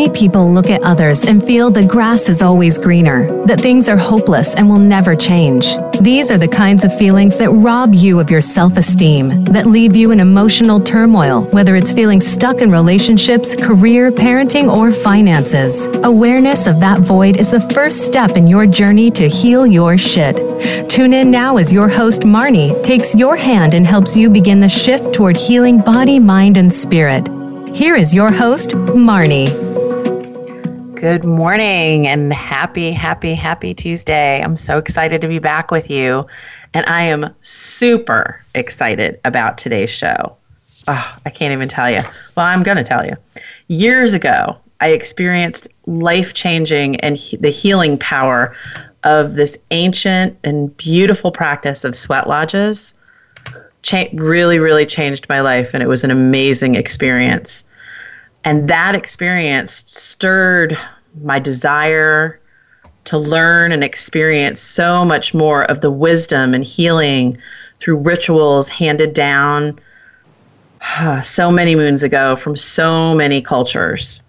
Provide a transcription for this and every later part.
Many people look at others and feel the grass is always greener, that things are hopeless and will never change. These are the kinds of feelings that rob you of your self esteem, that leave you in emotional turmoil, whether it's feeling stuck in relationships, career, parenting, or finances. Awareness of that void is the first step in your journey to heal your shit. Tune in now as your host, Marnie, takes your hand and helps you begin the shift toward healing body, mind, and spirit. Here is your host, Marnie. Good morning and happy, happy, happy Tuesday. I'm so excited to be back with you. And I am super excited about today's show. Oh, I can't even tell you. Well, I'm going to tell you. Years ago, I experienced life changing and he- the healing power of this ancient and beautiful practice of sweat lodges. Cha- really, really changed my life, and it was an amazing experience. And that experience stirred my desire to learn and experience so much more of the wisdom and healing through rituals handed down so many moons ago from so many cultures.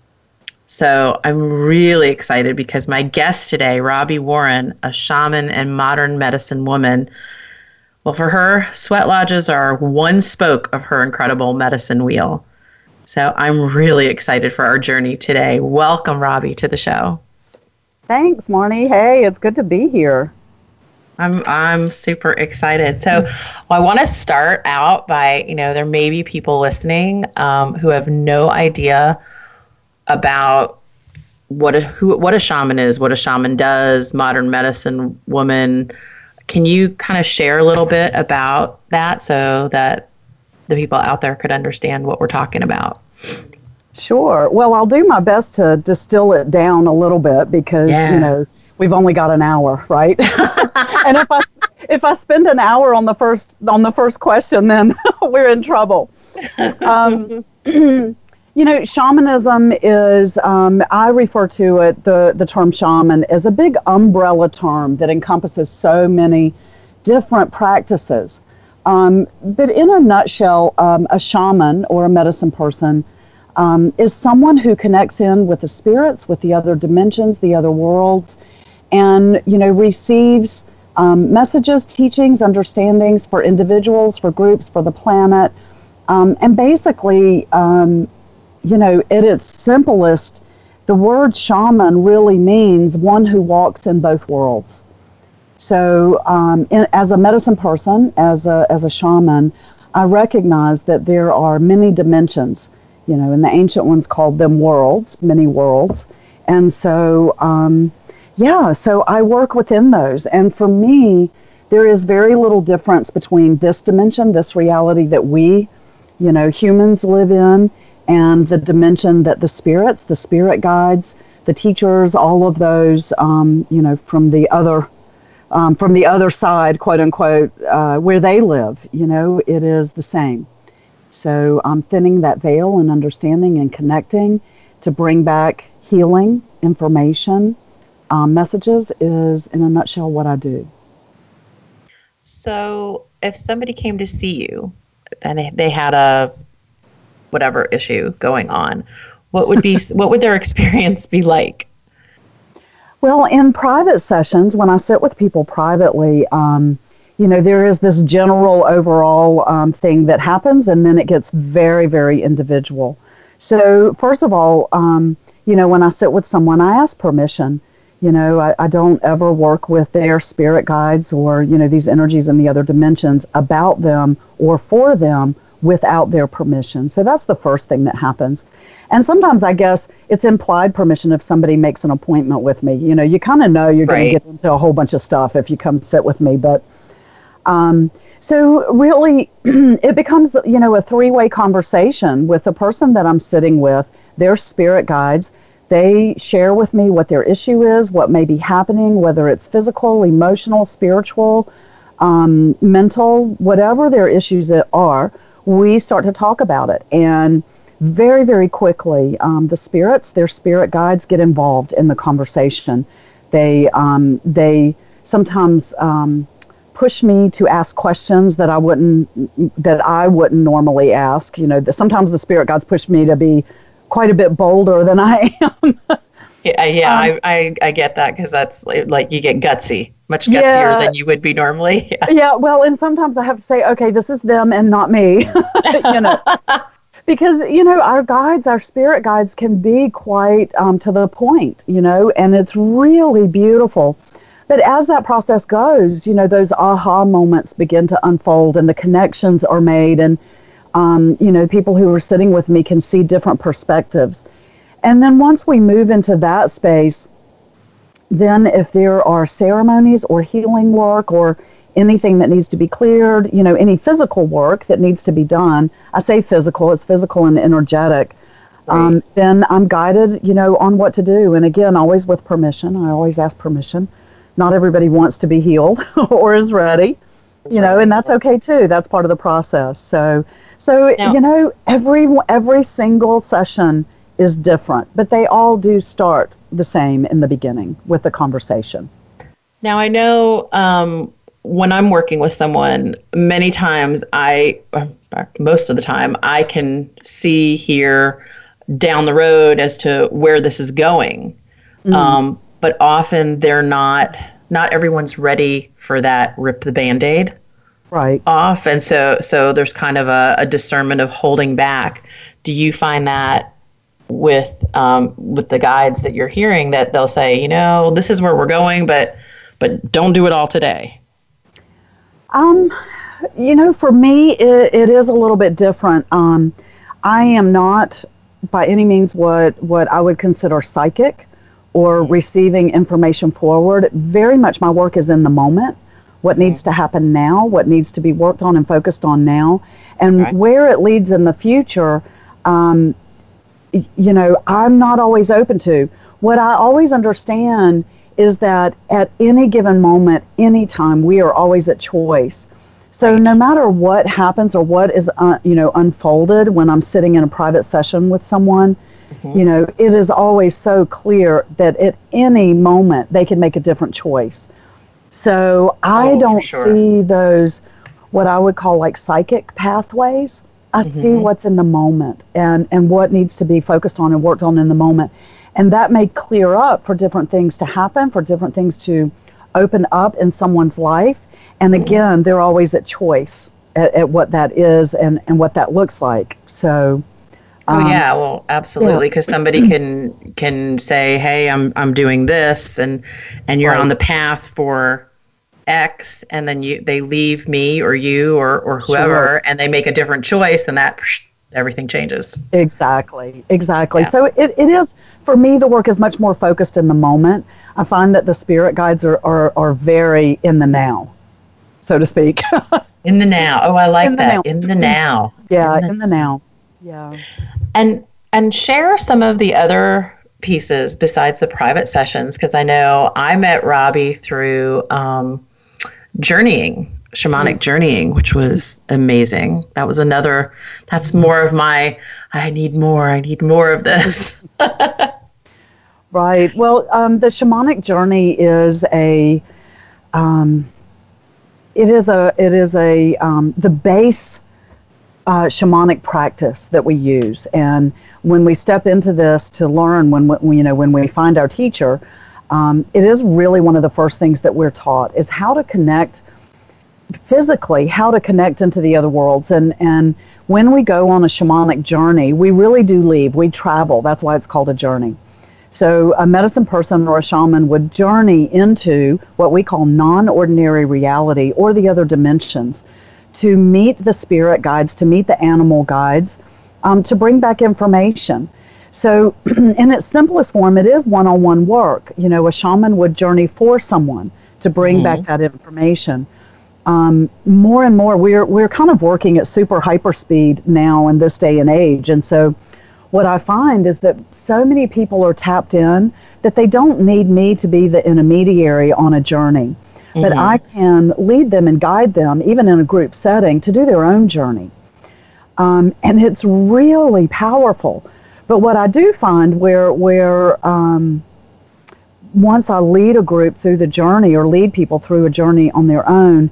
So I'm really excited because my guest today, Robbie Warren, a shaman and modern medicine woman, well, for her, sweat lodges are one spoke of her incredible medicine wheel. So I'm really excited for our journey today. Welcome, Robbie, to the show. Thanks, Marnie. Hey, it's good to be here. I'm I'm super excited. So, well, I want to start out by you know there may be people listening um, who have no idea about what a who what a shaman is, what a shaman does, modern medicine woman. Can you kind of share a little bit about that so that the people out there could understand what we're talking about. Sure. Well, I'll do my best to distill it down a little bit because, yeah. you know, we've only got an hour, right? and if I if I spend an hour on the first on the first question, then we're in trouble. Um, you know, shamanism is um, I refer to it the the term shaman as a big umbrella term that encompasses so many different practices. Um, but in a nutshell, um, a shaman or a medicine person um, is someone who connects in with the spirits, with the other dimensions, the other worlds, and you know receives um, messages, teachings, understandings for individuals, for groups, for the planet, um, and basically, um, you know, at its simplest, the word shaman really means one who walks in both worlds. So, um, in, as a medicine person, as a, as a shaman, I recognize that there are many dimensions, you know, and the ancient ones called them worlds, many worlds. And so, um, yeah, so I work within those. And for me, there is very little difference between this dimension, this reality that we, you know, humans live in, and the dimension that the spirits, the spirit guides, the teachers, all of those, um, you know, from the other um, from the other side, quote unquote, uh, where they live. You know, it is the same. So I'm thinning that veil and understanding and connecting to bring back healing information um, messages is, in a nutshell, what I do. So if somebody came to see you and they had a whatever issue going on, what would be what would their experience be like? Well, in private sessions, when I sit with people privately, um, you know, there is this general overall um, thing that happens, and then it gets very, very individual. So, first of all, um, you know, when I sit with someone, I ask permission. You know, I, I don't ever work with their spirit guides or, you know, these energies in the other dimensions about them or for them without their permission. So that's the first thing that happens. And sometimes I guess it's implied permission if somebody makes an appointment with me. You know, you kind of know you're right. going to get into a whole bunch of stuff if you come sit with me. But Um, so really, it becomes you know a three-way conversation with the person that I'm sitting with, their spirit guides. They share with me what their issue is, what may be happening, whether it's physical, emotional, spiritual, um, mental, whatever their issues are. We start to talk about it, and very, very quickly, um, the spirits, their spirit guides, get involved in the conversation. They um, they sometimes um, push me to ask questions that I wouldn't that I wouldn't normally ask. You know, the, sometimes the spirit guides push me to be quite a bit bolder than I am. yeah, yeah, um, I, I, I get that because that's like you get gutsy, much gutsier yeah, than you would be normally. Yeah. yeah, well, and sometimes I have to say, okay, this is them and not me. you know. Because you know our guides our spirit guides can be quite um, to the point you know and it's really beautiful. But as that process goes you know those aha moments begin to unfold and the connections are made and um, you know people who are sitting with me can see different perspectives. And then once we move into that space then if there are ceremonies or healing work or anything that needs to be cleared, you know, any physical work that needs to be done. I say physical, it's physical and energetic. Right. Um, then I'm guided, you know, on what to do. And again, always with permission. I always ask permission. Not everybody wants to be healed or is ready, you know, right. and that's okay too. That's part of the process. So, so now, you know, every every single session is different, but they all do start the same in the beginning with the conversation. Now I know um, when I'm working with someone, many times I, most of the time, I can see here down the road as to where this is going. Mm. Um, but often they're not, not everyone's ready for that rip the band aid right off. And so, so there's kind of a, a discernment of holding back. Do you find that with, um, with the guides that you're hearing that they'll say, you know, this is where we're going, but, but don't do it all today? Um, you know, for me, it, it is a little bit different. Um, I am not by any means what, what I would consider psychic or receiving information forward. Very much my work is in the moment. What needs to happen now, what needs to be worked on and focused on now, and right. where it leads in the future, um, you know, I'm not always open to. What I always understand is that at any given moment, anytime, we are always at choice. So no matter what happens or what is uh, you know unfolded when I'm sitting in a private session with someone, mm-hmm. you know, it is always so clear that at any moment they can make a different choice. So I oh, don't sure. see those what I would call like psychic pathways. I mm-hmm. see what's in the moment and and what needs to be focused on and worked on in the moment. And that may clear up for different things to happen, for different things to open up in someone's life. And mm-hmm. again, they're always at choice at, at what that is and, and what that looks like. So, um, oh yeah, well, absolutely, because yeah. somebody can can say, "Hey, I'm I'm doing this," and and you're right. on the path for X, and then you they leave me or you or or whoever, sure. and they make a different choice, and that everything changes. Exactly, exactly. Yeah. So it, it is for me, the work is much more focused in the moment. I find that the spirit guides are, are, are very in the now, so to speak. in the now. Oh, I like in that. In the now. Yeah, in the, in the now. Yeah. And and share some of the other pieces besides the private sessions because I know I met Robbie through um, journeying, shamanic mm. journeying, which was amazing. That was another. That's more of my. I need more. I need more of this. Right. Well, um, the shamanic journey is a, um, it is a, it is a, um, the base uh, shamanic practice that we use. And when we step into this to learn, when we, you know, when we find our teacher, um, it is really one of the first things that we're taught is how to connect physically, how to connect into the other worlds. And, and when we go on a shamanic journey, we really do leave. We travel. That's why it's called a journey. So, a medicine person or a shaman would journey into what we call non ordinary reality or the other dimensions to meet the spirit guides, to meet the animal guides, um, to bring back information. So, in its simplest form, it is one on one work. You know, a shaman would journey for someone to bring mm-hmm. back that information. Um, more and more we're we're kind of working at super hyper speed now in this day and age, and so what I find is that so many people are tapped in that they don't need me to be the intermediary on a journey, mm-hmm. but I can lead them and guide them, even in a group setting, to do their own journey. Um, and it's really powerful. But what I do find where where um, once I lead a group through the journey or lead people through a journey on their own,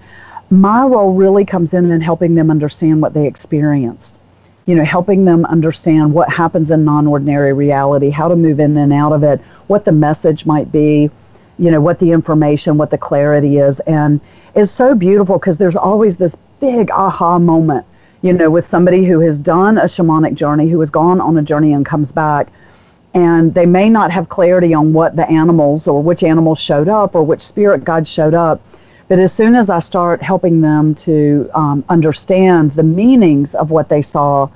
my role really comes in in helping them understand what they experienced. You know, helping them understand what happens in non ordinary reality, how to move in and out of it, what the message might be, you know, what the information, what the clarity is. And it's so beautiful because there's always this big aha moment, you know, with somebody who has done a shamanic journey, who has gone on a journey and comes back and they may not have clarity on what the animals or which animals showed up or which spirit guide showed up. But as soon as I start helping them to um, understand the meanings of what they saw,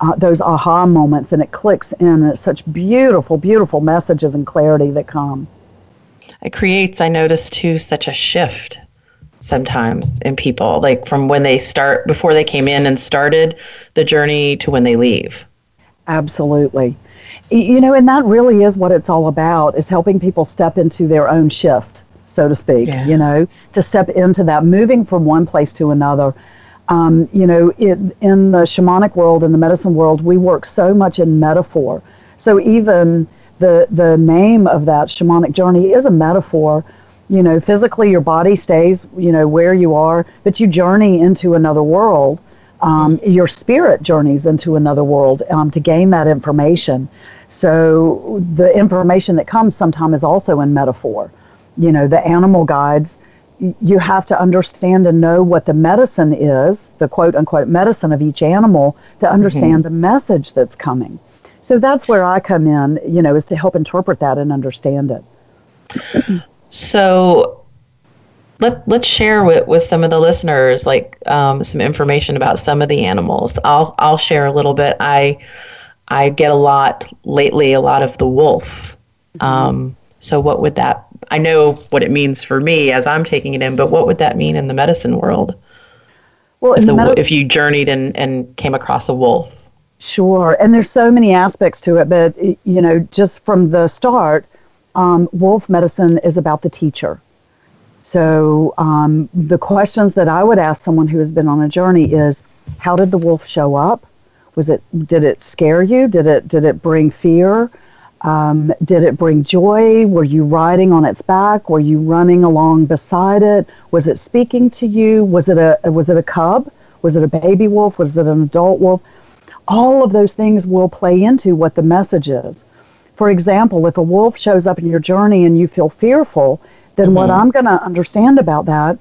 uh, those aha moments, and it clicks in, and it's such beautiful, beautiful messages and clarity that come. It creates, I notice too, such a shift sometimes in people, like from when they start, before they came in and started the journey to when they leave. Absolutely you know, and that really is what it's all about is helping people step into their own shift, so to speak, yeah. you know, to step into that, moving from one place to another. Um, you know, it, in the shamanic world, in the medicine world, we work so much in metaphor. So even the the name of that shamanic journey is a metaphor. You know, physically your body stays, you know, where you are, but you journey into another world. Um, your spirit journeys into another world um, to gain that information. So the information that comes sometimes is also in metaphor. You know, the animal guides, you have to understand and know what the medicine is, the quote unquote medicine of each animal, to understand mm-hmm. the message that's coming. So that's where I come in, you know, is to help interpret that and understand it. so let, let's share with, with some of the listeners like um, some information about some of the animals. I'll, I'll share a little bit. I I get a lot lately, a lot of the wolf. Mm-hmm. Um, so, what would that? I know what it means for me as I'm taking it in, but what would that mean in the medicine world? Well, if, the, medicine, if you journeyed and, and came across a wolf. Sure, and there's so many aspects to it, but you know, just from the start, um, wolf medicine is about the teacher. So um, the questions that I would ask someone who has been on a journey is, how did the wolf show up? Was it did it scare you? Did it did it bring fear? Um, did it bring joy? Were you riding on its back? Were you running along beside it? Was it speaking to you? Was it a was it a cub? Was it a baby wolf? Was it an adult wolf? All of those things will play into what the message is. For example, if a wolf shows up in your journey and you feel fearful, then mm-hmm. what I'm going to understand about that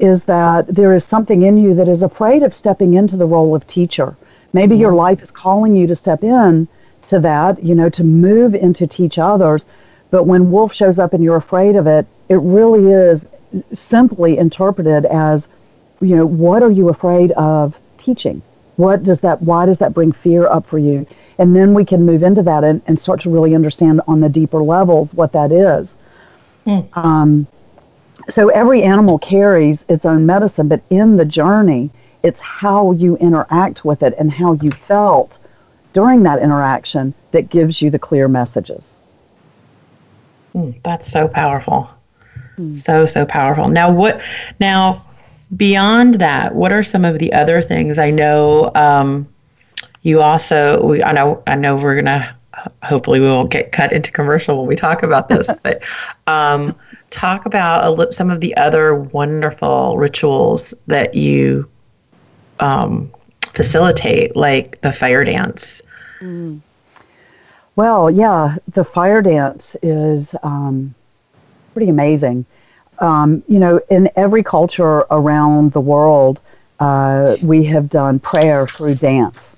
is that there is something in you that is afraid of stepping into the role of teacher Maybe mm-hmm. your life is calling you to step in to that, you know, to move into teach others. But when wolf shows up and you're afraid of it, it really is simply interpreted as, you know, what are you afraid of teaching? What does that, why does that bring fear up for you? And then we can move into that and, and start to really understand on the deeper levels what that is. Mm. Um, so every animal carries its own medicine, but in the journey, it's how you interact with it and how you felt during that interaction that gives you the clear messages. Mm, that's so powerful. Mm. So so powerful. Now what now beyond that, what are some of the other things I know um, you also we, I know I know we're going to hopefully we won't get cut into commercial when we talk about this, but um, talk about a, some of the other wonderful rituals that you um, facilitate, like the fire dance? Mm. Well, yeah, the fire dance is um, pretty amazing. Um, you know, in every culture around the world, uh, we have done prayer through dance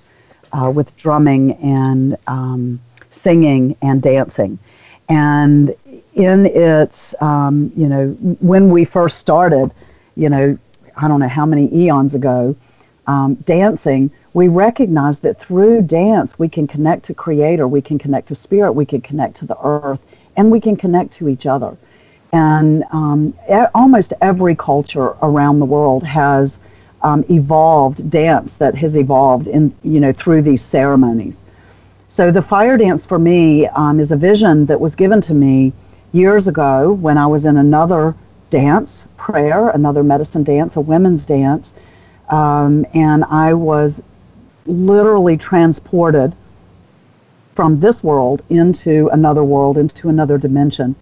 uh, with drumming and um, singing and dancing. And in its, um, you know, when we first started, you know, I don't know how many eons ago, um, dancing, we recognize that through dance we can connect to Creator, we can connect to Spirit, we can connect to the earth, and we can connect to each other. And um, almost every culture around the world has um, evolved dance that has evolved in you know through these ceremonies. So the fire dance for me um, is a vision that was given to me years ago when I was in another dance, prayer, another medicine dance, a women's dance, um, and I was literally transported from this world into another world, into another dimension.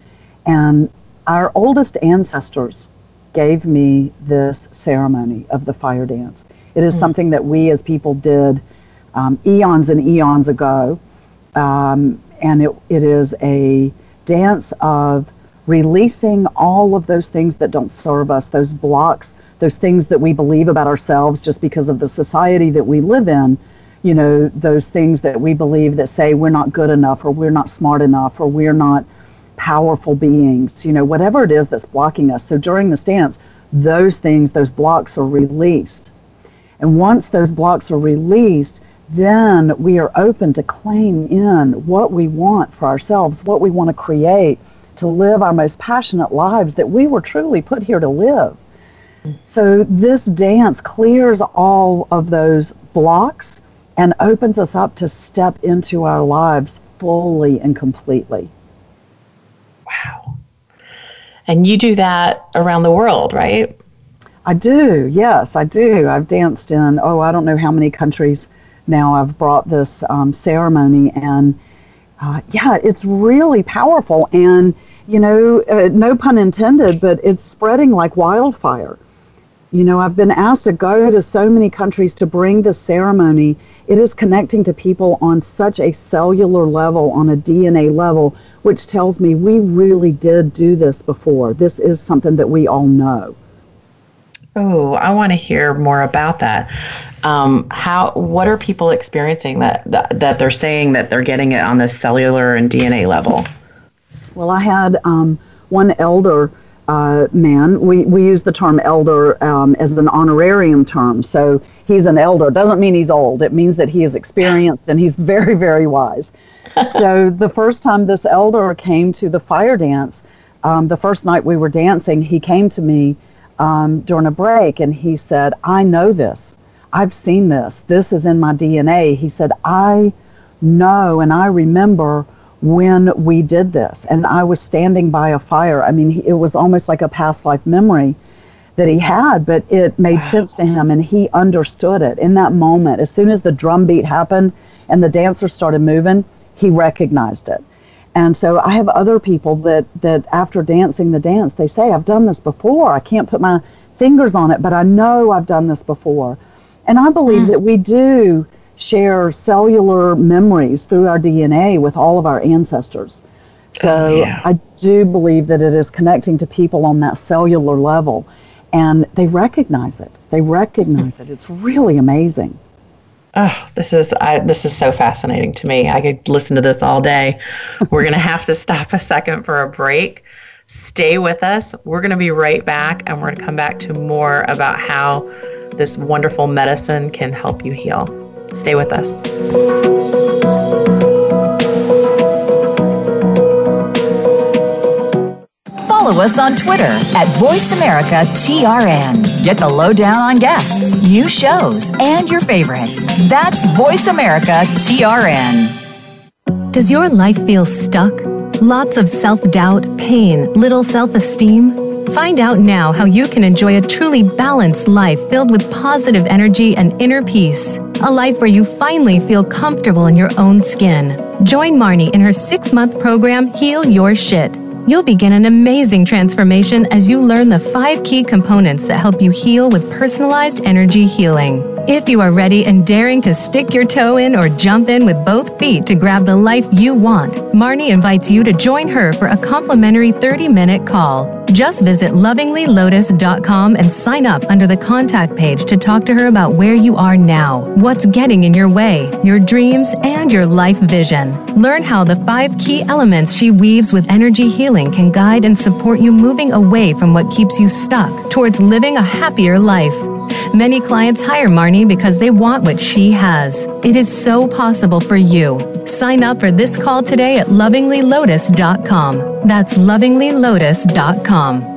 And our oldest ancestors gave me this ceremony of the fire dance. It is mm. something that we as people did um, eons and eons ago. Um, and it, it is a dance of releasing all of those things that don't serve us, those blocks, those things that we believe about ourselves just because of the society that we live in. You know, those things that we believe that say we're not good enough or we're not smart enough or we're not powerful beings, you know, whatever it is that's blocking us. So during the stance, those things, those blocks are released. And once those blocks are released, then we are open to claim in what we want for ourselves, what we want to create to live our most passionate lives that we were truly put here to live. So this dance clears all of those blocks and opens us up to step into our lives fully and completely. Wow. And you do that around the world, right? I do, yes, I do. I've danced in, oh, I don't know how many countries now I've brought this um, ceremony, and uh, yeah, it's really powerful. And, you know, uh, no pun intended, but it's spreading like wildfire. You know, I've been asked to go to so many countries to bring this ceremony. It is connecting to people on such a cellular level, on a DNA level, which tells me we really did do this before. This is something that we all know. Oh, I want to hear more about that. Um, how? What are people experiencing that, that that they're saying that they're getting it on the cellular and DNA level? Well, I had um, one elder uh, man. We we use the term elder um, as an honorarium term. So he's an elder. Doesn't mean he's old. It means that he is experienced and he's very very wise. so the first time this elder came to the fire dance, um, the first night we were dancing, he came to me um, during a break and he said, I know this. I've seen this. This is in my DNA. He said, I know and I remember when we did this. And I was standing by a fire. I mean, it was almost like a past life memory that he had, but it made wow. sense to him and he understood it in that moment. As soon as the drum beat happened and the dancers started moving, he recognized it. And so I have other people that, that after dancing the dance, they say, I've done this before. I can't put my fingers on it, but I know I've done this before. And I believe mm. that we do share cellular memories through our DNA with all of our ancestors. So oh, yeah. I do believe that it is connecting to people on that cellular level. And they recognize it. They recognize it. It's really amazing. Oh, this is I, this is so fascinating to me. I could listen to this all day. We're going to have to stop a second for a break. Stay with us. We're going to be right back and we're going to come back to more about how this wonderful medicine can help you heal. Stay with us. follow us on Twitter at VoiceAmericaTRN. Get the lowdown on guests, new shows, and your favorites. That's VoiceAmericaTRN. Does your life feel stuck? Lots of self doubt, pain, little self esteem? Find out now how you can enjoy a truly balanced life filled with positive energy and inner peace. A life where you finally feel comfortable in your own skin. Join Marnie in her six month program, Heal Your Shit. You'll begin an amazing transformation as you learn the five key components that help you heal with personalized energy healing. If you are ready and daring to stick your toe in or jump in with both feet to grab the life you want, Marnie invites you to join her for a complimentary 30 minute call. Just visit lovinglylotus.com and sign up under the contact page to talk to her about where you are now, what's getting in your way, your dreams, and your life vision. Learn how the five key elements she weaves with energy healing can guide and support you moving away from what keeps you stuck towards living a happier life. Many clients hire Marnie because they want what she has. It is so possible for you. Sign up for this call today at lovinglylotus.com. That's lovinglylotus.com.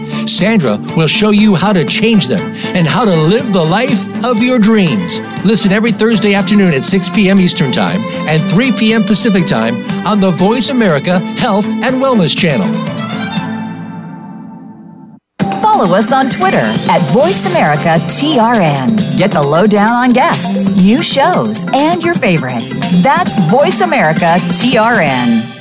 Sandra will show you how to change them and how to live the life of your dreams. Listen every Thursday afternoon at 6 p.m. Eastern Time and 3 p.m. Pacific Time on the Voice America Health and Wellness Channel. Follow us on Twitter at VoiceAmericaTRN. Get the lowdown on guests, new shows, and your favorites. That's VoiceAmericaTRN.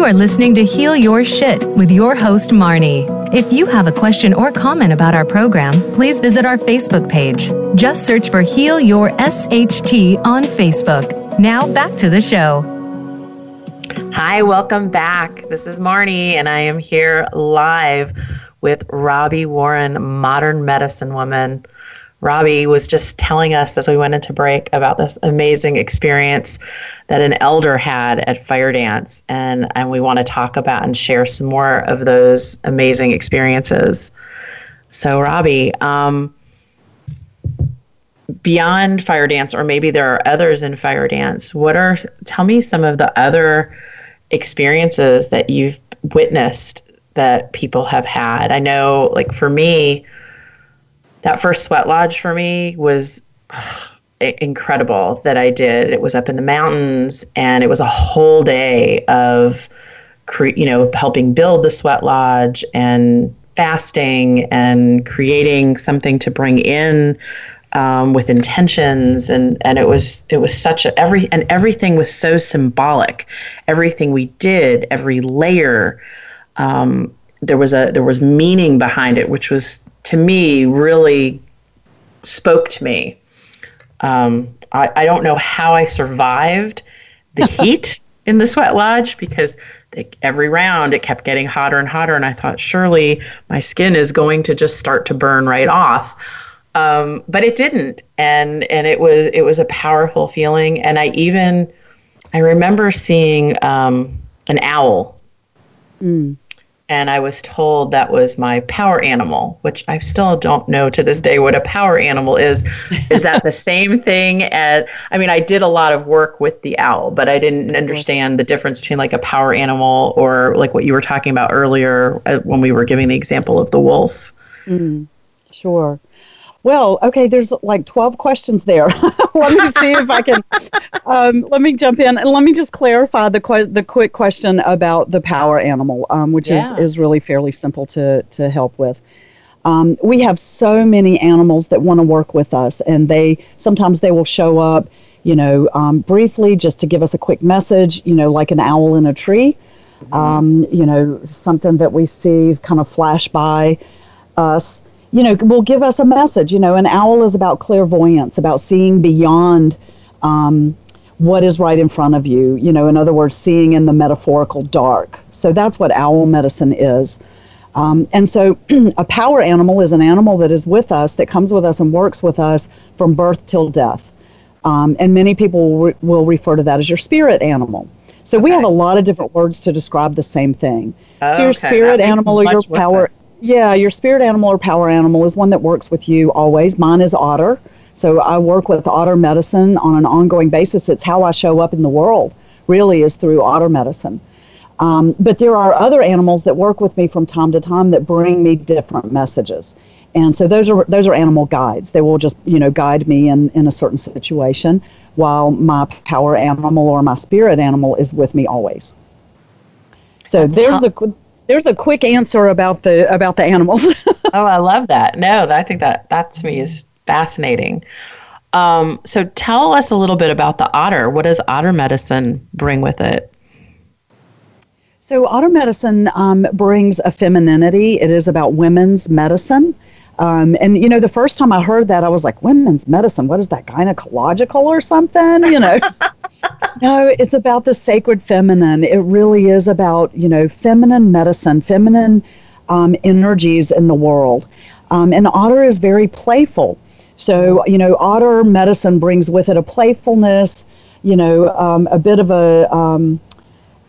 You are listening to Heal Your Shit with your host, Marnie. If you have a question or comment about our program, please visit our Facebook page. Just search for Heal Your SHT on Facebook. Now back to the show. Hi, welcome back. This is Marnie, and I am here live with Robbie Warren, modern medicine woman. Robbie was just telling us as we went into break about this amazing experience that an elder had at Fire Dance, and, and we want to talk about and share some more of those amazing experiences. So, Robbie, um, beyond Fire Dance, or maybe there are others in Fire Dance, what are, tell me some of the other experiences that you've witnessed that people have had. I know, like, for me, that first sweat lodge for me was incredible that I did. It was up in the mountains and it was a whole day of cre- you know helping build the sweat lodge and fasting and creating something to bring in um, with intentions and and it was it was such a every and everything was so symbolic everything we did every layer um, there was a there was meaning behind it which was to me really spoke to me. Um, I, I don't know how I survived the heat in the sweat lodge because they, every round it kept getting hotter and hotter, and I thought surely my skin is going to just start to burn right off. Um, but it didn't, and and it was it was a powerful feeling, and I even I remember seeing um, an owl. Mm and I was told that was my power animal, which I still don't know to this day what a power animal is. is that the same thing as I mean, I did a lot of work with the owl, but I didn't understand the difference between like a power animal or like what you were talking about earlier uh, when we were giving the example of the wolf. Mm, sure. Well, okay, there's like 12 questions there. let me see if I can. Um, let me jump in and let me just clarify the que- the quick question about the power animal, um, which yeah. is, is really fairly simple to, to help with. Um, we have so many animals that want to work with us, and they sometimes they will show up, you know, um, briefly just to give us a quick message, you know, like an owl in a tree, mm-hmm. Um, you know, something that we see kind of flash by us you know, will give us a message. You know, an owl is about clairvoyance, about seeing beyond um, what is right in front of you. You know, in other words, seeing in the metaphorical dark. So that's what owl medicine is. Um, and so a power animal is an animal that is with us, that comes with us and works with us from birth till death. Um, and many people will, re- will refer to that as your spirit animal. So okay. we have a lot of different words to describe the same thing. so your okay. spirit animal or your power yeah, your spirit animal or power animal is one that works with you always. Mine is otter. So I work with otter medicine on an ongoing basis. It's how I show up in the world, really, is through otter medicine. Um, but there are other animals that work with me from time to time that bring me different messages. And so those are those are animal guides. They will just you know guide me in, in a certain situation, while my power animal or my spirit animal is with me always. So there's the there's a quick answer about the about the animals. oh, I love that. No, I think that that to me is fascinating. Um, so tell us a little bit about the otter. What does otter medicine bring with it? So, otter medicine um, brings a femininity. It is about women's medicine. Um, and you know, the first time I heard that, I was like, "Women's medicine? What is that? Gynecological or something?" You know. no, it's about the sacred feminine. It really is about you know feminine medicine, feminine um, energies in the world. Um, and otter is very playful. So you know, otter medicine brings with it a playfulness, you know, um, a bit of a um,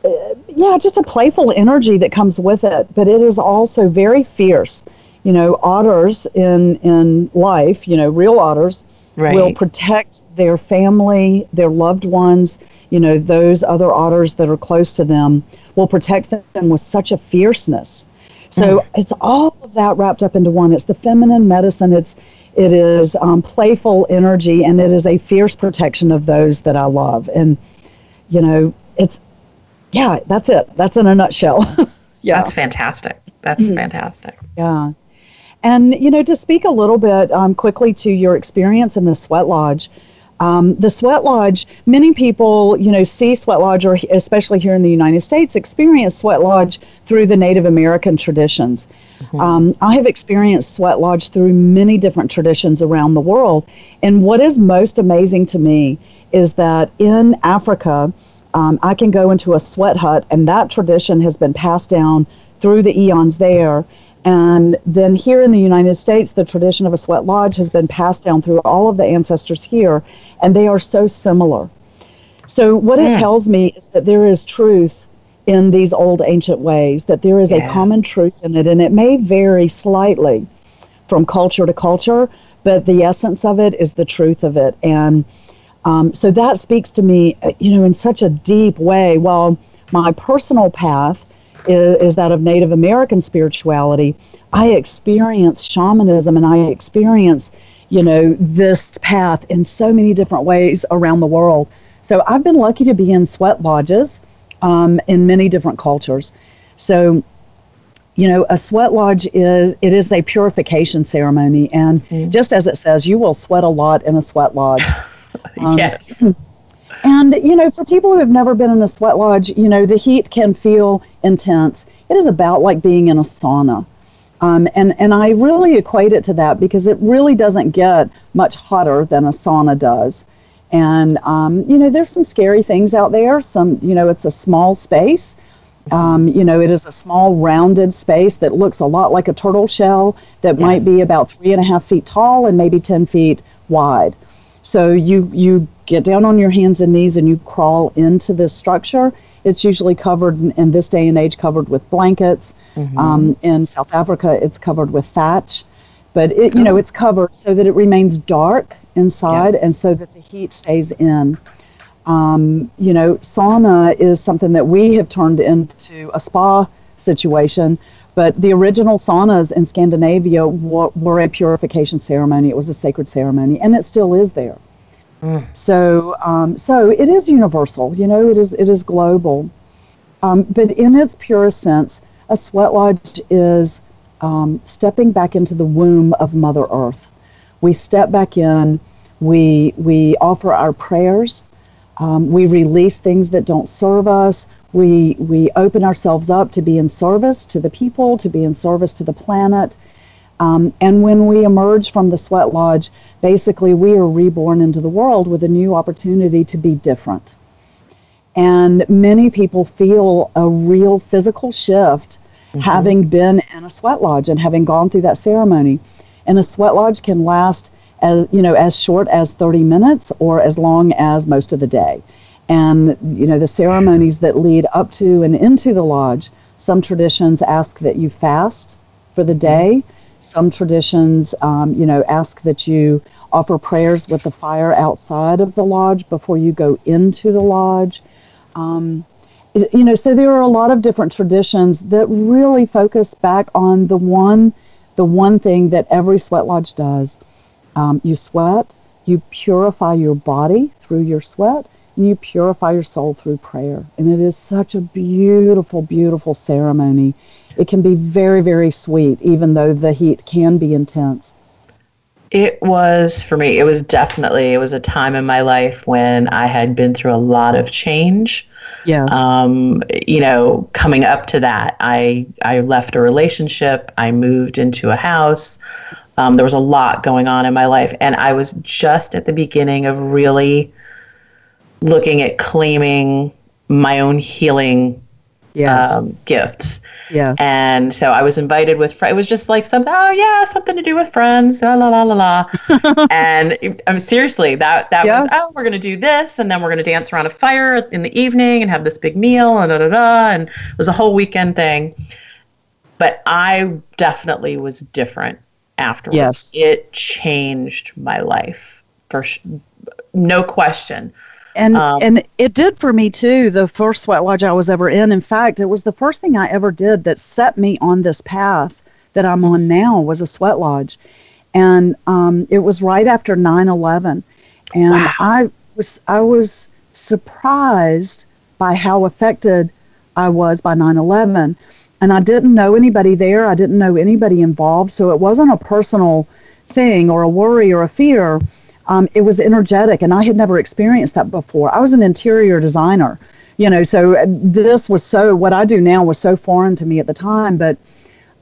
uh, yeah, just a playful energy that comes with it. But it is also very fierce you know, otters in in life, you know, real otters right. will protect their family, their loved ones, you know, those other otters that are close to them will protect them with such a fierceness. So mm. it's all of that wrapped up into one. It's the feminine medicine. It's it is um, playful energy, and it is a fierce protection of those that I love. And you know, it's yeah, that's it. That's in a nutshell. yeah, that's fantastic. That's mm. fantastic. Yeah. And, you know, to speak a little bit um, quickly to your experience in the Sweat Lodge, um, the Sweat Lodge, many people, you know, see Sweat Lodge, or especially here in the United States, experience Sweat Lodge through the Native American traditions. Mm-hmm. Um, I have experienced Sweat Lodge through many different traditions around the world. And what is most amazing to me is that in Africa, um, I can go into a sweat hut, and that tradition has been passed down through the eons there. And then here in the United States, the tradition of a sweat lodge has been passed down through all of the ancestors here, and they are so similar. So, what it tells me is that there is truth in these old ancient ways, that there is yeah. a common truth in it, and it may vary slightly from culture to culture, but the essence of it is the truth of it. And um, so that speaks to me, uh, you know, in such a deep way. While my personal path is, is that of Native American spirituality. I experience shamanism and I experience, you know, this path in so many different ways around the world. So I've been lucky to be in sweat lodges um, in many different cultures. So, you know, a sweat lodge is it is a purification ceremony, and mm. just as it says, you will sweat a lot in a sweat lodge. Um, yes. And, you know, for people who have never been in a sweat lodge, you know, the heat can feel intense. It is about like being in a sauna. Um, and, and I really equate it to that because it really doesn't get much hotter than a sauna does. And, um, you know, there's some scary things out there. Some, you know, it's a small space. Um, you know, it is a small rounded space that looks a lot like a turtle shell that yes. might be about three and a half feet tall and maybe 10 feet wide. So you, you get down on your hands and knees and you crawl into this structure. It's usually covered in, this day and age covered with blankets. Mm-hmm. Um, in South Africa, it's covered with thatch, but it you know it's covered so that it remains dark inside yeah. and so that the heat stays in. Um, you know, sauna is something that we have turned into a spa situation. But the original saunas in Scandinavia were, were a purification ceremony. It was a sacred ceremony, and it still is there. So, um, so it is universal. You know, it is it is global. Um, but in its purest sense, a sweat lodge is um, stepping back into the womb of Mother Earth. We step back in. We we offer our prayers. Um, we release things that don't serve us. We we open ourselves up to be in service to the people, to be in service to the planet. Um, and when we emerge from the sweat lodge, basically we are reborn into the world with a new opportunity to be different. And many people feel a real physical shift mm-hmm. having been in a sweat lodge and having gone through that ceremony. And a sweat lodge can last as you know as short as 30 minutes or as long as most of the day. And you know the ceremonies that lead up to and into the lodge, some traditions ask that you fast for the day. Mm-hmm some traditions, um, you know, ask that you offer prayers with the fire outside of the lodge before you go into the lodge. Um, you know, so there are a lot of different traditions that really focus back on the one, the one thing that every sweat lodge does. Um, you sweat, you purify your body through your sweat, and you purify your soul through prayer. And it is such a beautiful, beautiful ceremony. It can be very, very sweet, even though the heat can be intense. It was for me, it was definitely, it was a time in my life when I had been through a lot of change. Yeah. Um, you know, coming up to that, I I left a relationship, I moved into a house. Um, there was a lot going on in my life, and I was just at the beginning of really looking at claiming my own healing yes. um, gifts. Yeah. And so I was invited with, friends. it was just like something, oh yeah, something to do with friends, la la la la la. and I'm um, seriously, that, that yeah. was, oh, we're going to do this. And then we're going to dance around a fire in the evening and have this big meal and da da da. And it was a whole weekend thing. But I definitely was different afterwards. Yes. It changed my life for sh- no question and um, and it did for me too the first sweat lodge i was ever in. In fact it was the first thing i ever did that set me on this path that i'm on now was a sweat lodge. And um, it was right after 9-11 and wow. i was i was surprised by how affected i was by 9-11 and i didn't know anybody there. I didn't know anybody involved. So it wasn't a personal thing or a worry or a fear um, it was energetic, and I had never experienced that before. I was an interior designer, you know, so uh, this was so what I do now was so foreign to me at the time. But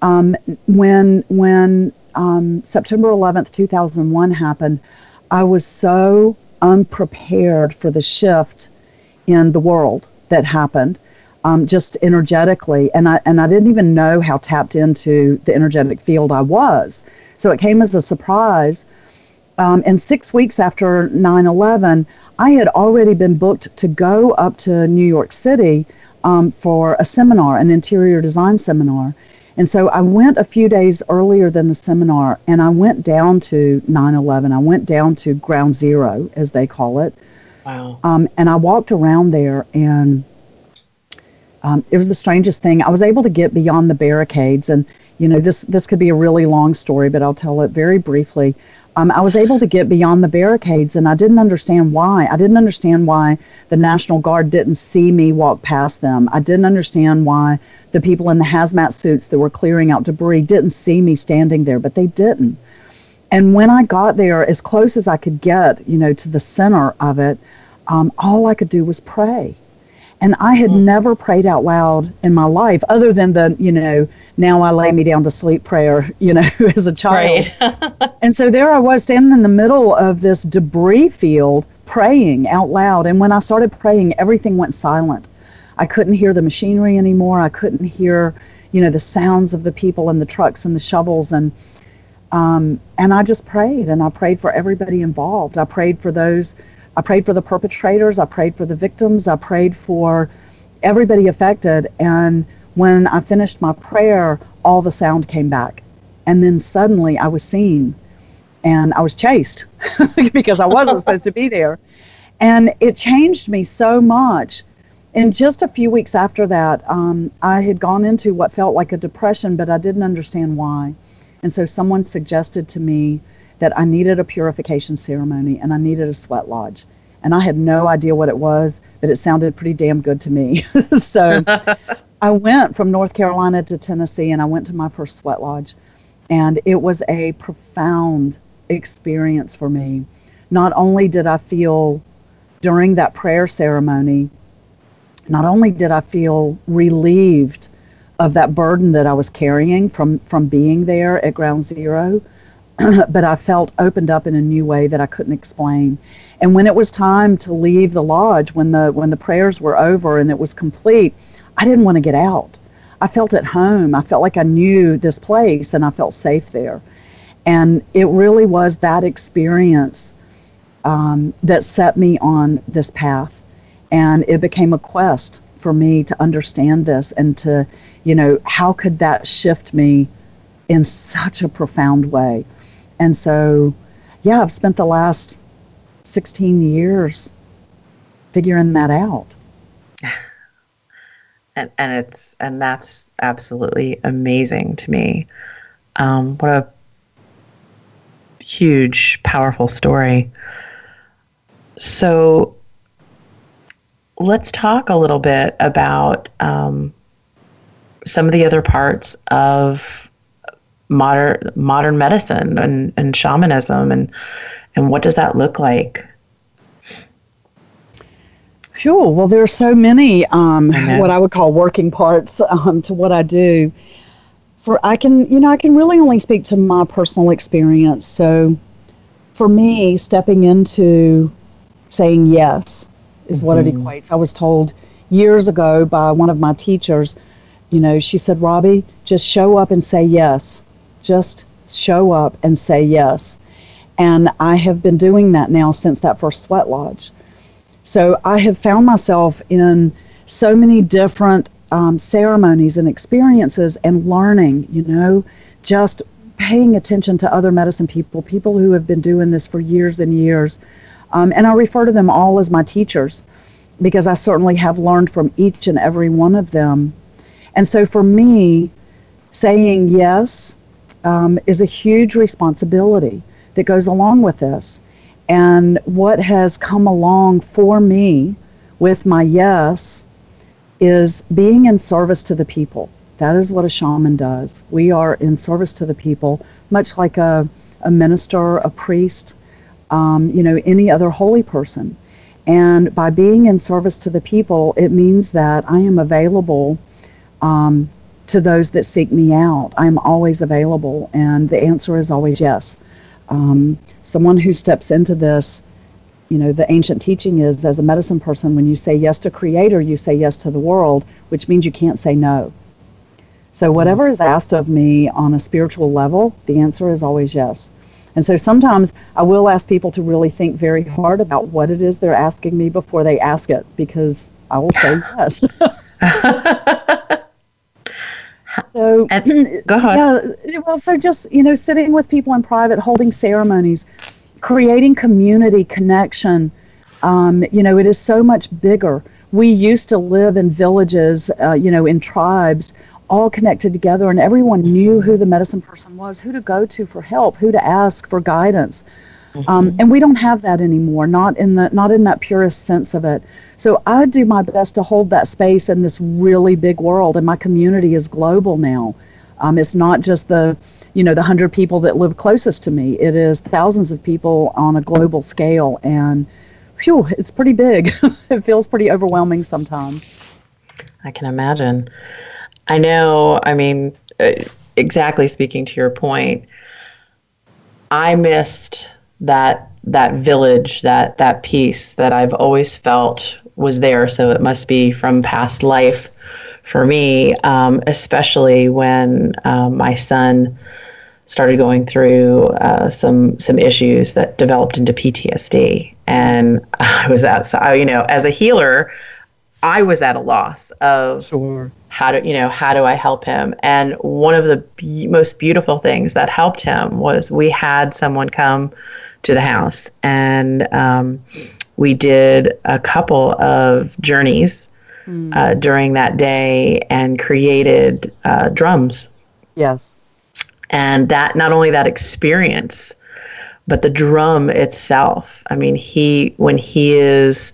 um, when when um, September 11th, 2001 happened, I was so unprepared for the shift in the world that happened. Um, just energetically, and I and I didn't even know how tapped into the energetic field I was. So it came as a surprise um, and six weeks after 9 11, I had already been booked to go up to New York City um, for a seminar, an interior design seminar. And so I went a few days earlier than the seminar and I went down to 9 11. I went down to ground zero, as they call it. Wow. Um, and I walked around there and um, it was the strangest thing. I was able to get beyond the barricades. And, you know, this, this could be a really long story, but I'll tell it very briefly um, I was able to get beyond the barricades, and I didn't understand why. I didn't understand why the National Guard didn't see me walk past them. I didn't understand why the people in the hazmat suits that were clearing out debris didn't see me standing there, but they didn't. And when I got there, as close as I could get, you know, to the center of it, um, all I could do was pray. And I had mm. never prayed out loud in my life, other than the, you know, now I lay me down to sleep prayer, you know, as a child. Right. and so there I was standing in the middle of this debris field praying out loud. And when I started praying, everything went silent. I couldn't hear the machinery anymore. I couldn't hear, you know, the sounds of the people and the trucks and the shovels. And, um, and I just prayed and I prayed for everybody involved. I prayed for those I prayed for the perpetrators, I prayed for the victims, I prayed for everybody affected. And when I finished my prayer, all the sound came back. And then suddenly I was seen and I was chased because I wasn't supposed to be there. And it changed me so much. And just a few weeks after that, um, I had gone into what felt like a depression, but I didn't understand why. And so someone suggested to me that I needed a purification ceremony and I needed a sweat lodge. And I had no idea what it was, but it sounded pretty damn good to me. so I went from North Carolina to Tennessee and I went to my first sweat lodge. And it was a profound experience for me. Not only did I feel during that prayer ceremony, not only did I feel relieved of that burden that I was carrying from, from being there at ground zero, but I felt opened up in a new way that I couldn't explain. And when it was time to leave the lodge, when the when the prayers were over and it was complete, I didn't want to get out. I felt at home. I felt like I knew this place and I felt safe there. And it really was that experience um, that set me on this path. And it became a quest for me to understand this and to, you know, how could that shift me in such a profound way? And so, yeah, I've spent the last 16 years figuring that out. And, and it's and that's absolutely amazing to me. Um, what a huge, powerful story. So let's talk a little bit about um, some of the other parts of modern modern medicine and, and shamanism and and what does that look like? Sure. Well, there are so many um, what I would call working parts um, to what I do. For I can, you know, I can really only speak to my personal experience. So, for me, stepping into saying yes is what mm-hmm. it equates. I was told years ago by one of my teachers, you know, she said, Robbie, just show up and say yes. Just show up and say yes. And I have been doing that now since that first sweat lodge. So I have found myself in so many different um, ceremonies and experiences and learning, you know, just paying attention to other medicine people, people who have been doing this for years and years. Um, and I refer to them all as my teachers because I certainly have learned from each and every one of them. And so for me, saying yes um, is a huge responsibility that goes along with this. And what has come along for me with my yes is being in service to the people. That is what a shaman does. We are in service to the people, much like a, a minister, a priest, um, you know, any other holy person. And by being in service to the people, it means that I am available um, to those that seek me out. I'm always available, and the answer is always yes. Um, someone who steps into this, you know, the ancient teaching is as a medicine person, when you say yes to Creator, you say yes to the world, which means you can't say no. So, whatever is asked of me on a spiritual level, the answer is always yes. And so sometimes I will ask people to really think very hard about what it is they're asking me before they ask it because I will say yes. so and, go ahead. Yeah, well, so just you know, sitting with people in private, holding ceremonies, creating community connection. Um, you know, it is so much bigger. We used to live in villages, uh, you know, in tribes all connected together and everyone knew who the medicine person was, who to go to for help, who to ask for guidance. Mm-hmm. Um, and we don't have that anymore, not in the not in that purest sense of it. So I do my best to hold that space in this really big world, and my community is global now. Um, it's not just the you know the hundred people that live closest to me. It is thousands of people on a global scale, and phew, it's pretty big. it feels pretty overwhelming sometimes. I can imagine. I know, I mean, uh, exactly speaking to your point, I missed that that village, that that peace that I've always felt was there. So it must be from past life for me, um, especially when um, my son started going through uh, some some issues that developed into PTSD, and I was at so you know as a healer, I was at a loss of sure. how to, you know, how do I help him? And one of the be- most beautiful things that helped him was we had someone come to the house and um, we did a couple of journeys mm. uh, during that day and created uh, drums. Yes. And that, not only that experience, but the drum itself. I mean, he, when he is,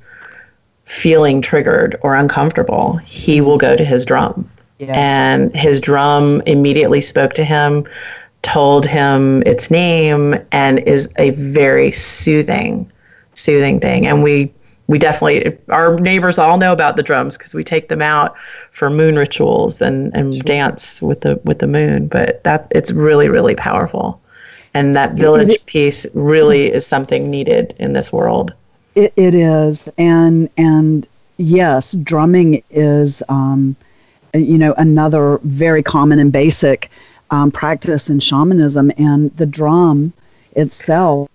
feeling triggered or uncomfortable, he will go to his drum. Yeah. And his drum immediately spoke to him, told him its name, and is a very soothing, soothing thing. And we we definitely our neighbors all know about the drums because we take them out for moon rituals and, and sure. dance with the with the moon. But that it's really really powerful, and that village piece really is something needed in this world. It, it is, and and yes, drumming is, um, you know, another very common and basic um, practice in shamanism, and the drum itself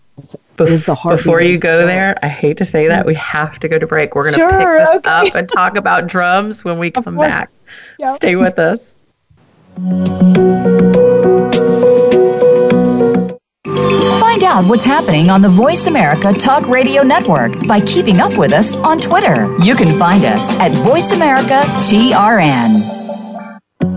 Bef- is the heart. Before you go there, I hate to say that we have to go to break. We're going to sure, pick this okay. up and talk about drums when we come back. Yep. Stay with us. Find out what's happening on the Voice America Talk Radio Network by keeping up with us on Twitter. You can find us at Voice America TRN.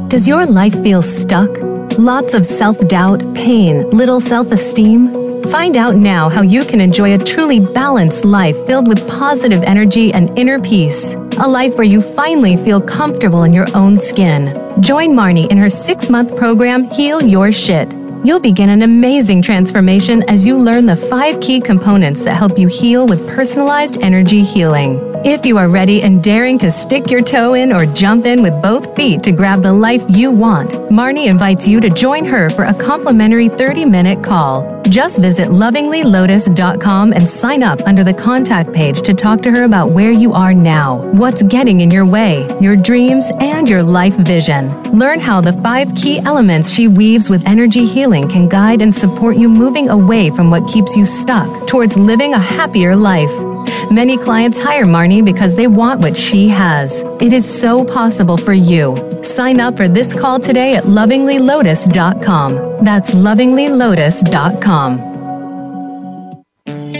Does your life feel stuck? Lots of self doubt, pain, little self esteem? Find out now how you can enjoy a truly balanced life filled with positive energy and inner peace. A life where you finally feel comfortable in your own skin. Join Marnie in her six month program, Heal Your Shit. You'll begin an amazing transformation as you learn the five key components that help you heal with personalized energy healing. If you are ready and daring to stick your toe in or jump in with both feet to grab the life you want, Marnie invites you to join her for a complimentary 30 minute call. Just visit lovinglylotus.com and sign up under the contact page to talk to her about where you are now, what's getting in your way, your dreams, and your life vision. Learn how the five key elements she weaves with energy healing can guide and support you moving away from what keeps you stuck towards living a happier life. Many clients hire Marnie because they want what she has. It is so possible for you. Sign up for this call today at lovinglylotus.com. That's lovinglylotus.com.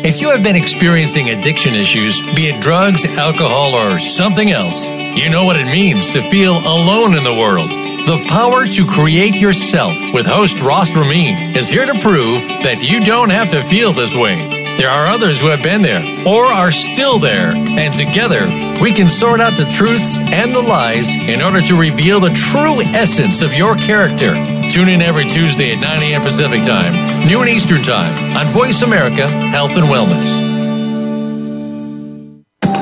If you have been experiencing addiction issues, be it drugs, alcohol, or something else, you know what it means to feel alone in the world. The power to create yourself with host Ross Ramin is here to prove that you don't have to feel this way. There are others who have been there or are still there, and together we can sort out the truths and the lies in order to reveal the true essence of your character. Tune in every Tuesday at 9 a.m. Pacific Time, noon Eastern Time on Voice America Health and Wellness.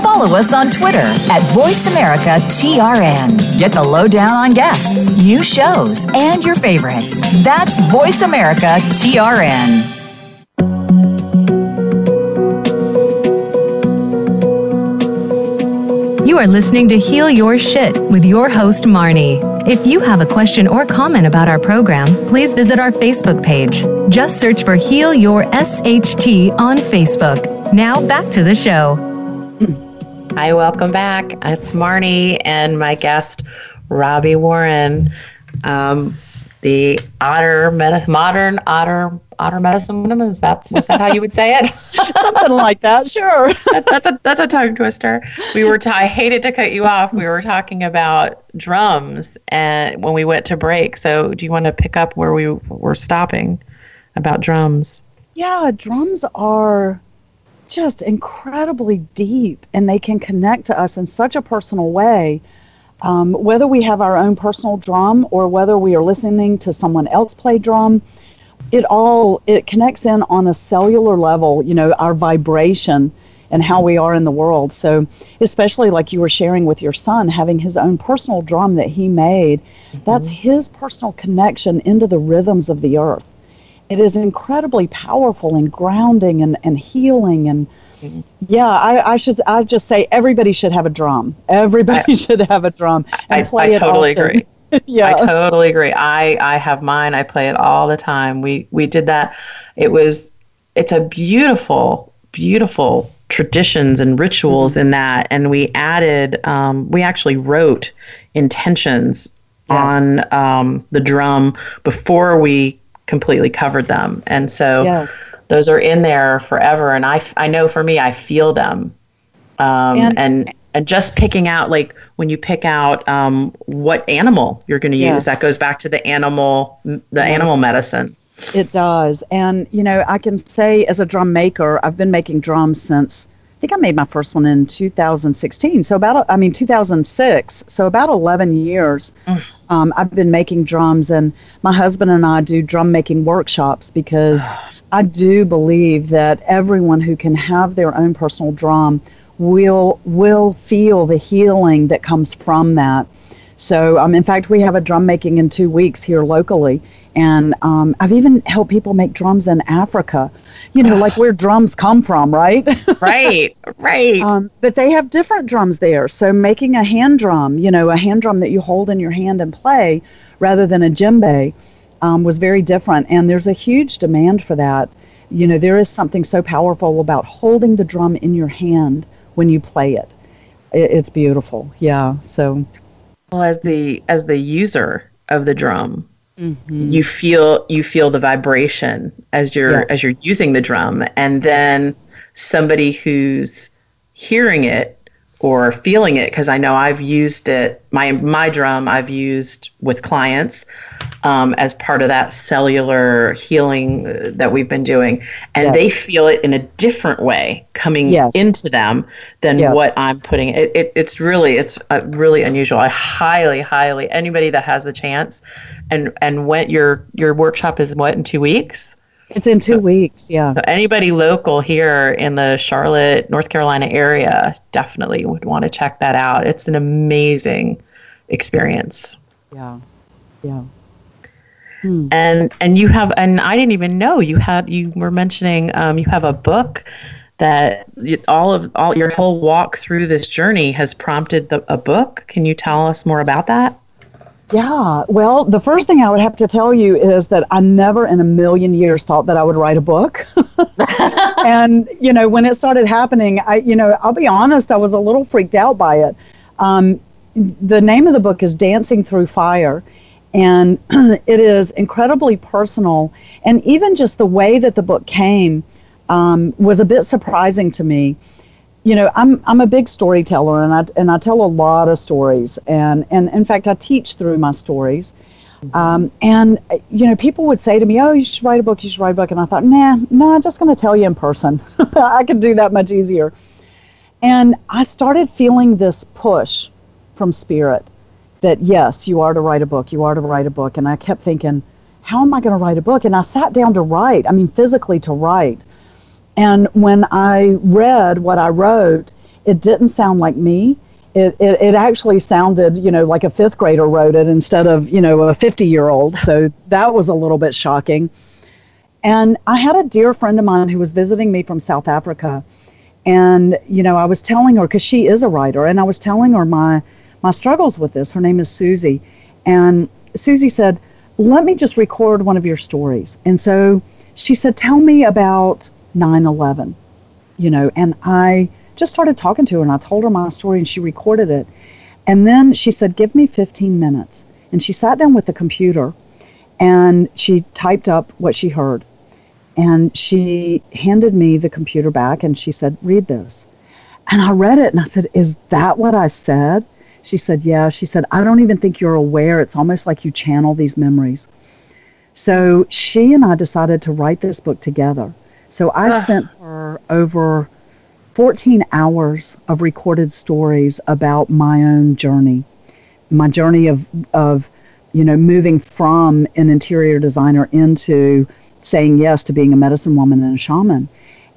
Follow us on Twitter at VoiceAmericaTRN. Get the lowdown on guests, new shows, and your favorites. That's VoiceAmericaTRN. You are listening to Heal Your Shit with your host, Marnie. If you have a question or comment about our program, please visit our Facebook page. Just search for Heal Your SHT on Facebook. Now back to the show. Hi, welcome back. It's Marnie and my guest, Robbie Warren, um, the otter, med- modern otter otter medicine woman. Is that was that how you would say it? Something like that. Sure. that, that's a that's a tongue twister. We were. T- I hated to cut you off. We were talking about drums and when we went to break. So do you want to pick up where we were stopping about drums? Yeah, drums are just incredibly deep and they can connect to us in such a personal way. Um, whether we have our own personal drum or whether we are listening to someone else play drum, it all it connects in on a cellular level you know our vibration and how we are in the world so especially like you were sharing with your son having his own personal drum that he made mm-hmm. that's his personal connection into the rhythms of the earth it is incredibly powerful and grounding and, and healing and. Yeah I, I should i just say everybody should have a drum everybody I, should have a drum and I, play I, I totally often. agree yeah. I totally agree. I I have mine. I play it all the time. We we did that. It was it's a beautiful beautiful traditions and rituals mm-hmm. in that and we added um, we actually wrote intentions yes. on um, the drum before we completely covered them and so yes. those are in there forever and I, I know for me i feel them um, and, and and just picking out like when you pick out um, what animal you're going to yes. use that goes back to the animal the yes. animal medicine it does and you know i can say as a drum maker i've been making drums since think i made my first one in 2016 so about i mean 2006 so about 11 years mm. um, i've been making drums and my husband and i do drum making workshops because i do believe that everyone who can have their own personal drum will will feel the healing that comes from that. So, um, in fact, we have a drum making in two weeks here locally, and um, I've even helped people make drums in Africa. You know, like where drums come from, right? right, right. Um, but they have different drums there. So, making a hand drum, you know, a hand drum that you hold in your hand and play, rather than a djembe, um, was very different. And there's a huge demand for that. You know, there is something so powerful about holding the drum in your hand when you play it. It's beautiful. Yeah. So well as the as the user of the drum, mm-hmm. you feel you feel the vibration as you're yes. as you're using the drum and then somebody who's hearing it or feeling it because I know I've used it my my drum I've used with clients um, as part of that cellular healing uh, that we've been doing, and yes. they feel it in a different way coming yes. into them than yes. what I'm putting. It, it it's really it's uh, really unusual. I highly highly anybody that has the chance, and and when your your workshop is what in two weeks. It's in two so, weeks, yeah. So anybody local here in the Charlotte, North Carolina area definitely would want to check that out. It's an amazing experience. Yeah. Yeah. Hmm. And and you have and I didn't even know you had you were mentioning um, you have a book that all of all your whole walk through this journey has prompted the, a book. Can you tell us more about that? Yeah, well, the first thing I would have to tell you is that I never in a million years thought that I would write a book. and, you know, when it started happening, I, you know, I'll be honest, I was a little freaked out by it. Um, the name of the book is Dancing Through Fire, and it is incredibly personal. And even just the way that the book came um, was a bit surprising to me you know, I'm I'm a big storyteller, and I and I tell a lot of stories, and and in fact, I teach through my stories. Um, and you know, people would say to me, "Oh, you should write a book. You should write a book." And I thought, "Nah, no, I'm just going to tell you in person. I can do that much easier." And I started feeling this push from spirit that yes, you are to write a book. You are to write a book. And I kept thinking, "How am I going to write a book?" And I sat down to write. I mean, physically to write. And when I read what I wrote, it didn't sound like me. It, it, it actually sounded, you know, like a fifth grader wrote it instead of, you know, a 50 year old. So that was a little bit shocking. And I had a dear friend of mine who was visiting me from South Africa. And, you know, I was telling her, because she is a writer, and I was telling her my, my struggles with this. Her name is Susie. And Susie said, let me just record one of your stories. And so she said, tell me about 9 11, you know, and I just started talking to her and I told her my story and she recorded it. And then she said, Give me 15 minutes. And she sat down with the computer and she typed up what she heard. And she handed me the computer back and she said, Read this. And I read it and I said, Is that what I said? She said, Yeah. She said, I don't even think you're aware. It's almost like you channel these memories. So she and I decided to write this book together. So I sent her over 14 hours of recorded stories about my own journey, my journey of, of you know, moving from an interior designer into saying yes to being a medicine woman and a shaman.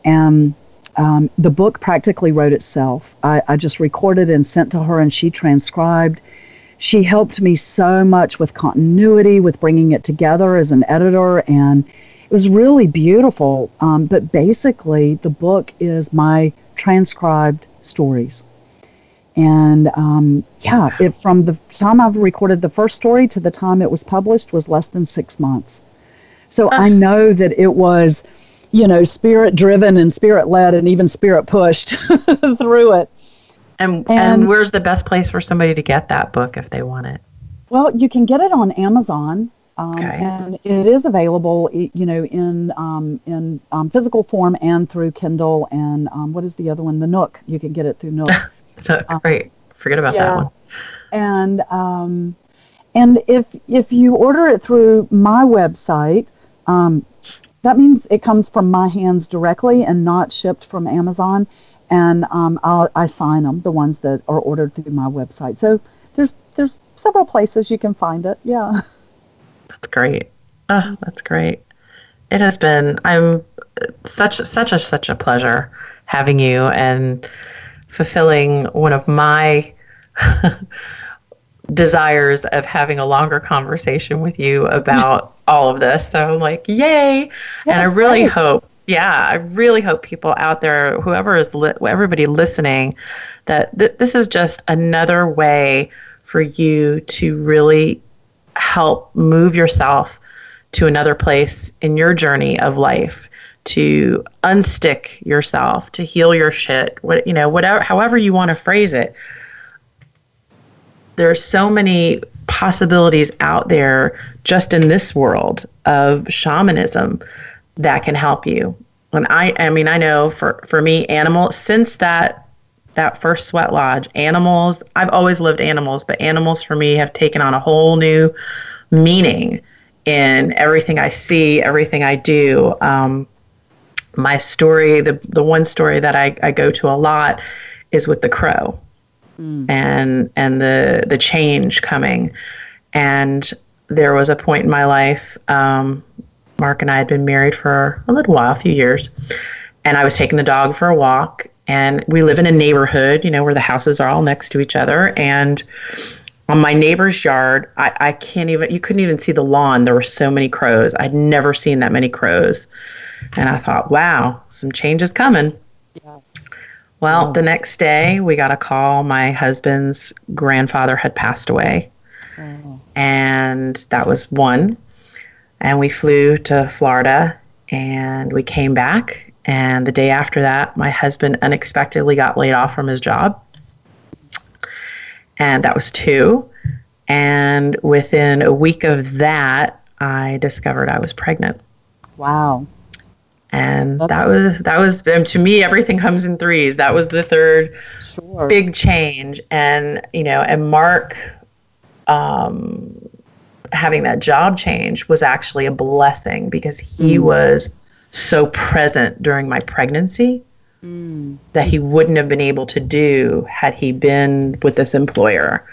And um, the book practically wrote itself. I, I just recorded and sent to her, and she transcribed. She helped me so much with continuity, with bringing it together as an editor, and it was really beautiful. Um, but basically, the book is my transcribed stories. And um, yeah, it, from the time I've recorded the first story to the time it was published was less than six months. So uh. I know that it was, you know, spirit driven and spirit led and even spirit pushed through it. And, and, and where's the best place for somebody to get that book if they want it? Well, you can get it on Amazon. Um, okay. And it is available, you know, in um, in um, physical form and through Kindle. And um, what is the other one? The Nook. You can get it through Nook. Uh, great. Forget about yeah. that one. And um, and if if you order it through my website, um, that means it comes from my hands directly and not shipped from Amazon. And I'll, I sign them, the ones that are ordered through my website. So there's there's several places you can find it. Yeah. That's great. Oh, that's great. It has been. I'm such such a such a pleasure having you and fulfilling one of my desires of having a longer conversation with you about all of this. So I'm like, yay! Yeah, and I really great. hope, yeah, I really hope people out there, whoever is, li- everybody listening, that th- this is just another way for you to really help move yourself to another place in your journey of life to unstick yourself to heal your shit what you know whatever however you want to phrase it. There are so many possibilities out there just in this world of shamanism that can help you. And i i mean i know for for me animal since that that first sweat lodge, animals, I've always loved animals, but animals for me have taken on a whole new meaning in everything I see, everything I do. Um, my story, the, the one story that I, I go to a lot is with the crow mm. and and the the change coming. And there was a point in my life, um, Mark and I had been married for a little while, a few years, and I was taking the dog for a walk. And we live in a neighborhood, you know, where the houses are all next to each other. And on my neighbor's yard, I, I can't even, you couldn't even see the lawn. There were so many crows. I'd never seen that many crows. And I thought, wow, some change is coming. Yeah. Well, the next day we got a call. My husband's grandfather had passed away. Oh. And that was one. And we flew to Florida and we came back. And the day after that, my husband unexpectedly got laid off from his job. And that was two. And within a week of that, I discovered I was pregnant. Wow and That's that was that was to me everything comes in threes that was the third sure. big change and you know and mark um, having that job change was actually a blessing because he mm. was so present during my pregnancy mm. that he wouldn't have been able to do had he been with this employer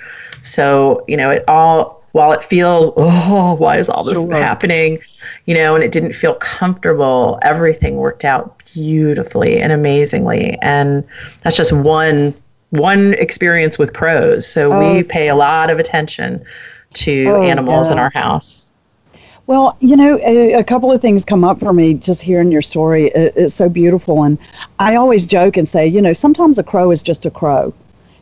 so you know it all while it feels, oh, why is all this sure. happening? You know, and it didn't feel comfortable, everything worked out beautifully and amazingly. And that's just one one experience with crows. So oh. we pay a lot of attention to oh, animals yeah. in our house. Well, you know, a, a, couple of things come up for me just hearing your story. It, it's so beautiful. And I always joke and say, you know, sometimes a crow is just a crow.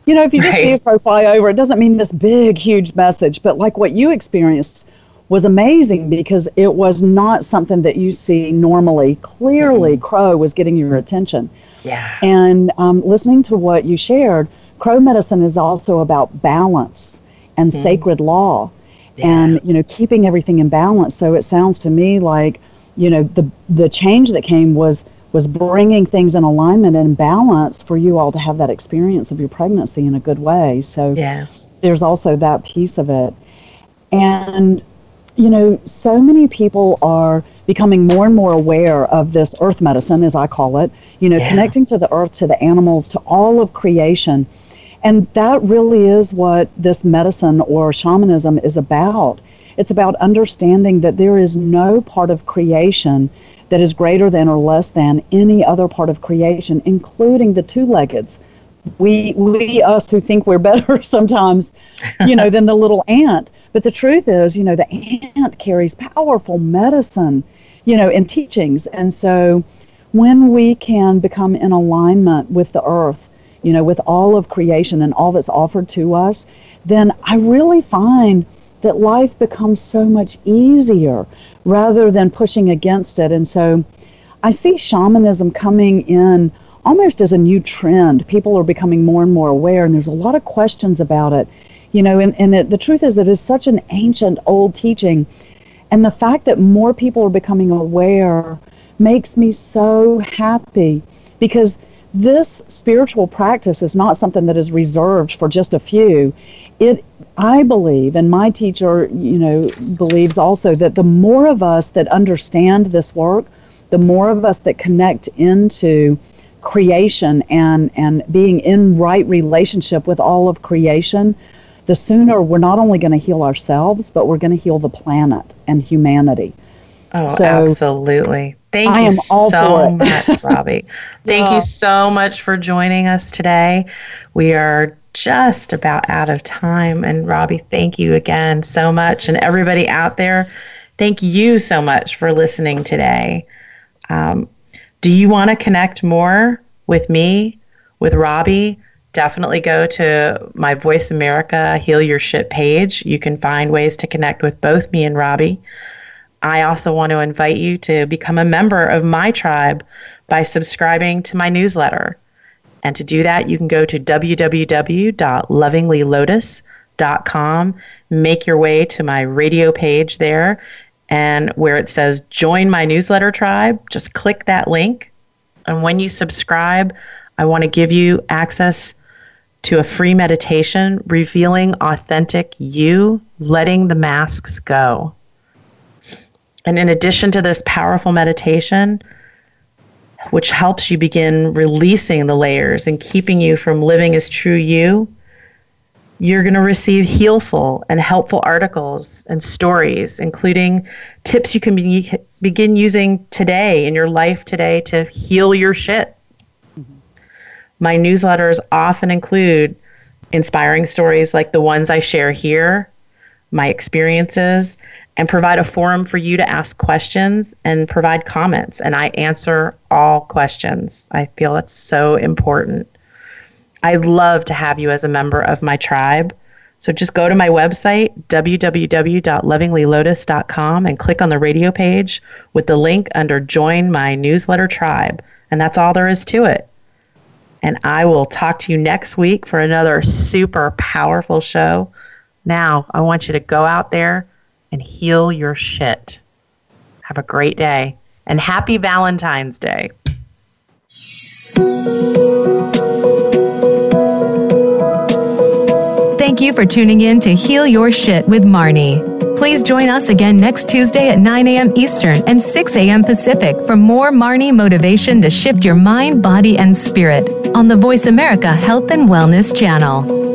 You know, if you just right. see a crow fly over, it doesn't mean this big, huge message. But like what you experienced was amazing because it was not something that you see normally. Clearly, mm-hmm. crow was getting your attention. Yeah. And um, listening to what you shared, crow medicine is also about balance and mm-hmm. sacred law, yeah. and you know, keeping everything in balance. So it sounds to me like, you know, the the change that came was was bringing things in alignment and balance for you all to have that experience of your pregnancy in a good way. So yeah. there's also that piece of it. And, you know, so many people are becoming more and more aware of this earth medicine, as I call it, you know, yeah. connecting to the earth, to the animals, to all of creation. And that really is what this medicine or shamanism is about. It's about understanding that there is no part of creation that is greater than or less than any other part of creation, including the two-leggeds. We, we us who think we're better sometimes, you know, than the little ant. But the truth is, you know, the ant carries powerful medicine, you know, and teachings. And so when we can become in alignment with the earth, you know, with all of creation and all that's offered to us, then I really find that life becomes so much easier rather than pushing against it. And so I see shamanism coming in almost as a new trend. People are becoming more and more aware, and there's a lot of questions about it. You know, and, and it, the truth is that it's such an ancient, old teaching. And the fact that more people are becoming aware makes me so happy because this spiritual practice is not something that is reserved for just a few. It, I believe, and my teacher, you know, believes also that the more of us that understand this work, the more of us that connect into creation and and being in right relationship with all of creation, the sooner we're not only going to heal ourselves, but we're going to heal the planet and humanity. Oh, so, absolutely. Thank I you so much, Robbie. Thank yeah. you so much for joining us today. We are just about out of time. And Robbie, thank you again so much. And everybody out there, thank you so much for listening today. Um, do you want to connect more with me, with Robbie? Definitely go to my Voice America Heal Your Shit page. You can find ways to connect with both me and Robbie. I also want to invite you to become a member of my tribe by subscribing to my newsletter. And to do that, you can go to www.lovinglylotus.com, make your way to my radio page there, and where it says Join My Newsletter Tribe, just click that link. And when you subscribe, I want to give you access to a free meditation revealing authentic you, letting the masks go. And in addition to this powerful meditation, which helps you begin releasing the layers and keeping you from living as true you, you're going to receive healful and helpful articles and stories, including tips you can be, begin using today in your life today to heal your shit. Mm-hmm. My newsletters often include inspiring stories like the ones I share here, my experiences, and provide a forum for you to ask questions and provide comments. And I answer all questions. I feel it's so important. I'd love to have you as a member of my tribe. So just go to my website, www.lovinglylotus.com, and click on the radio page with the link under Join My Newsletter Tribe. And that's all there is to it. And I will talk to you next week for another super powerful show. Now, I want you to go out there and heal your shit. Have a great day and happy Valentine's Day. Thank you for tuning in to Heal Your Shit with Marnie. Please join us again next Tuesday at 9 a.m. Eastern and 6 a.m. Pacific for more Marnie motivation to shift your mind, body, and spirit on the Voice America Health and Wellness channel.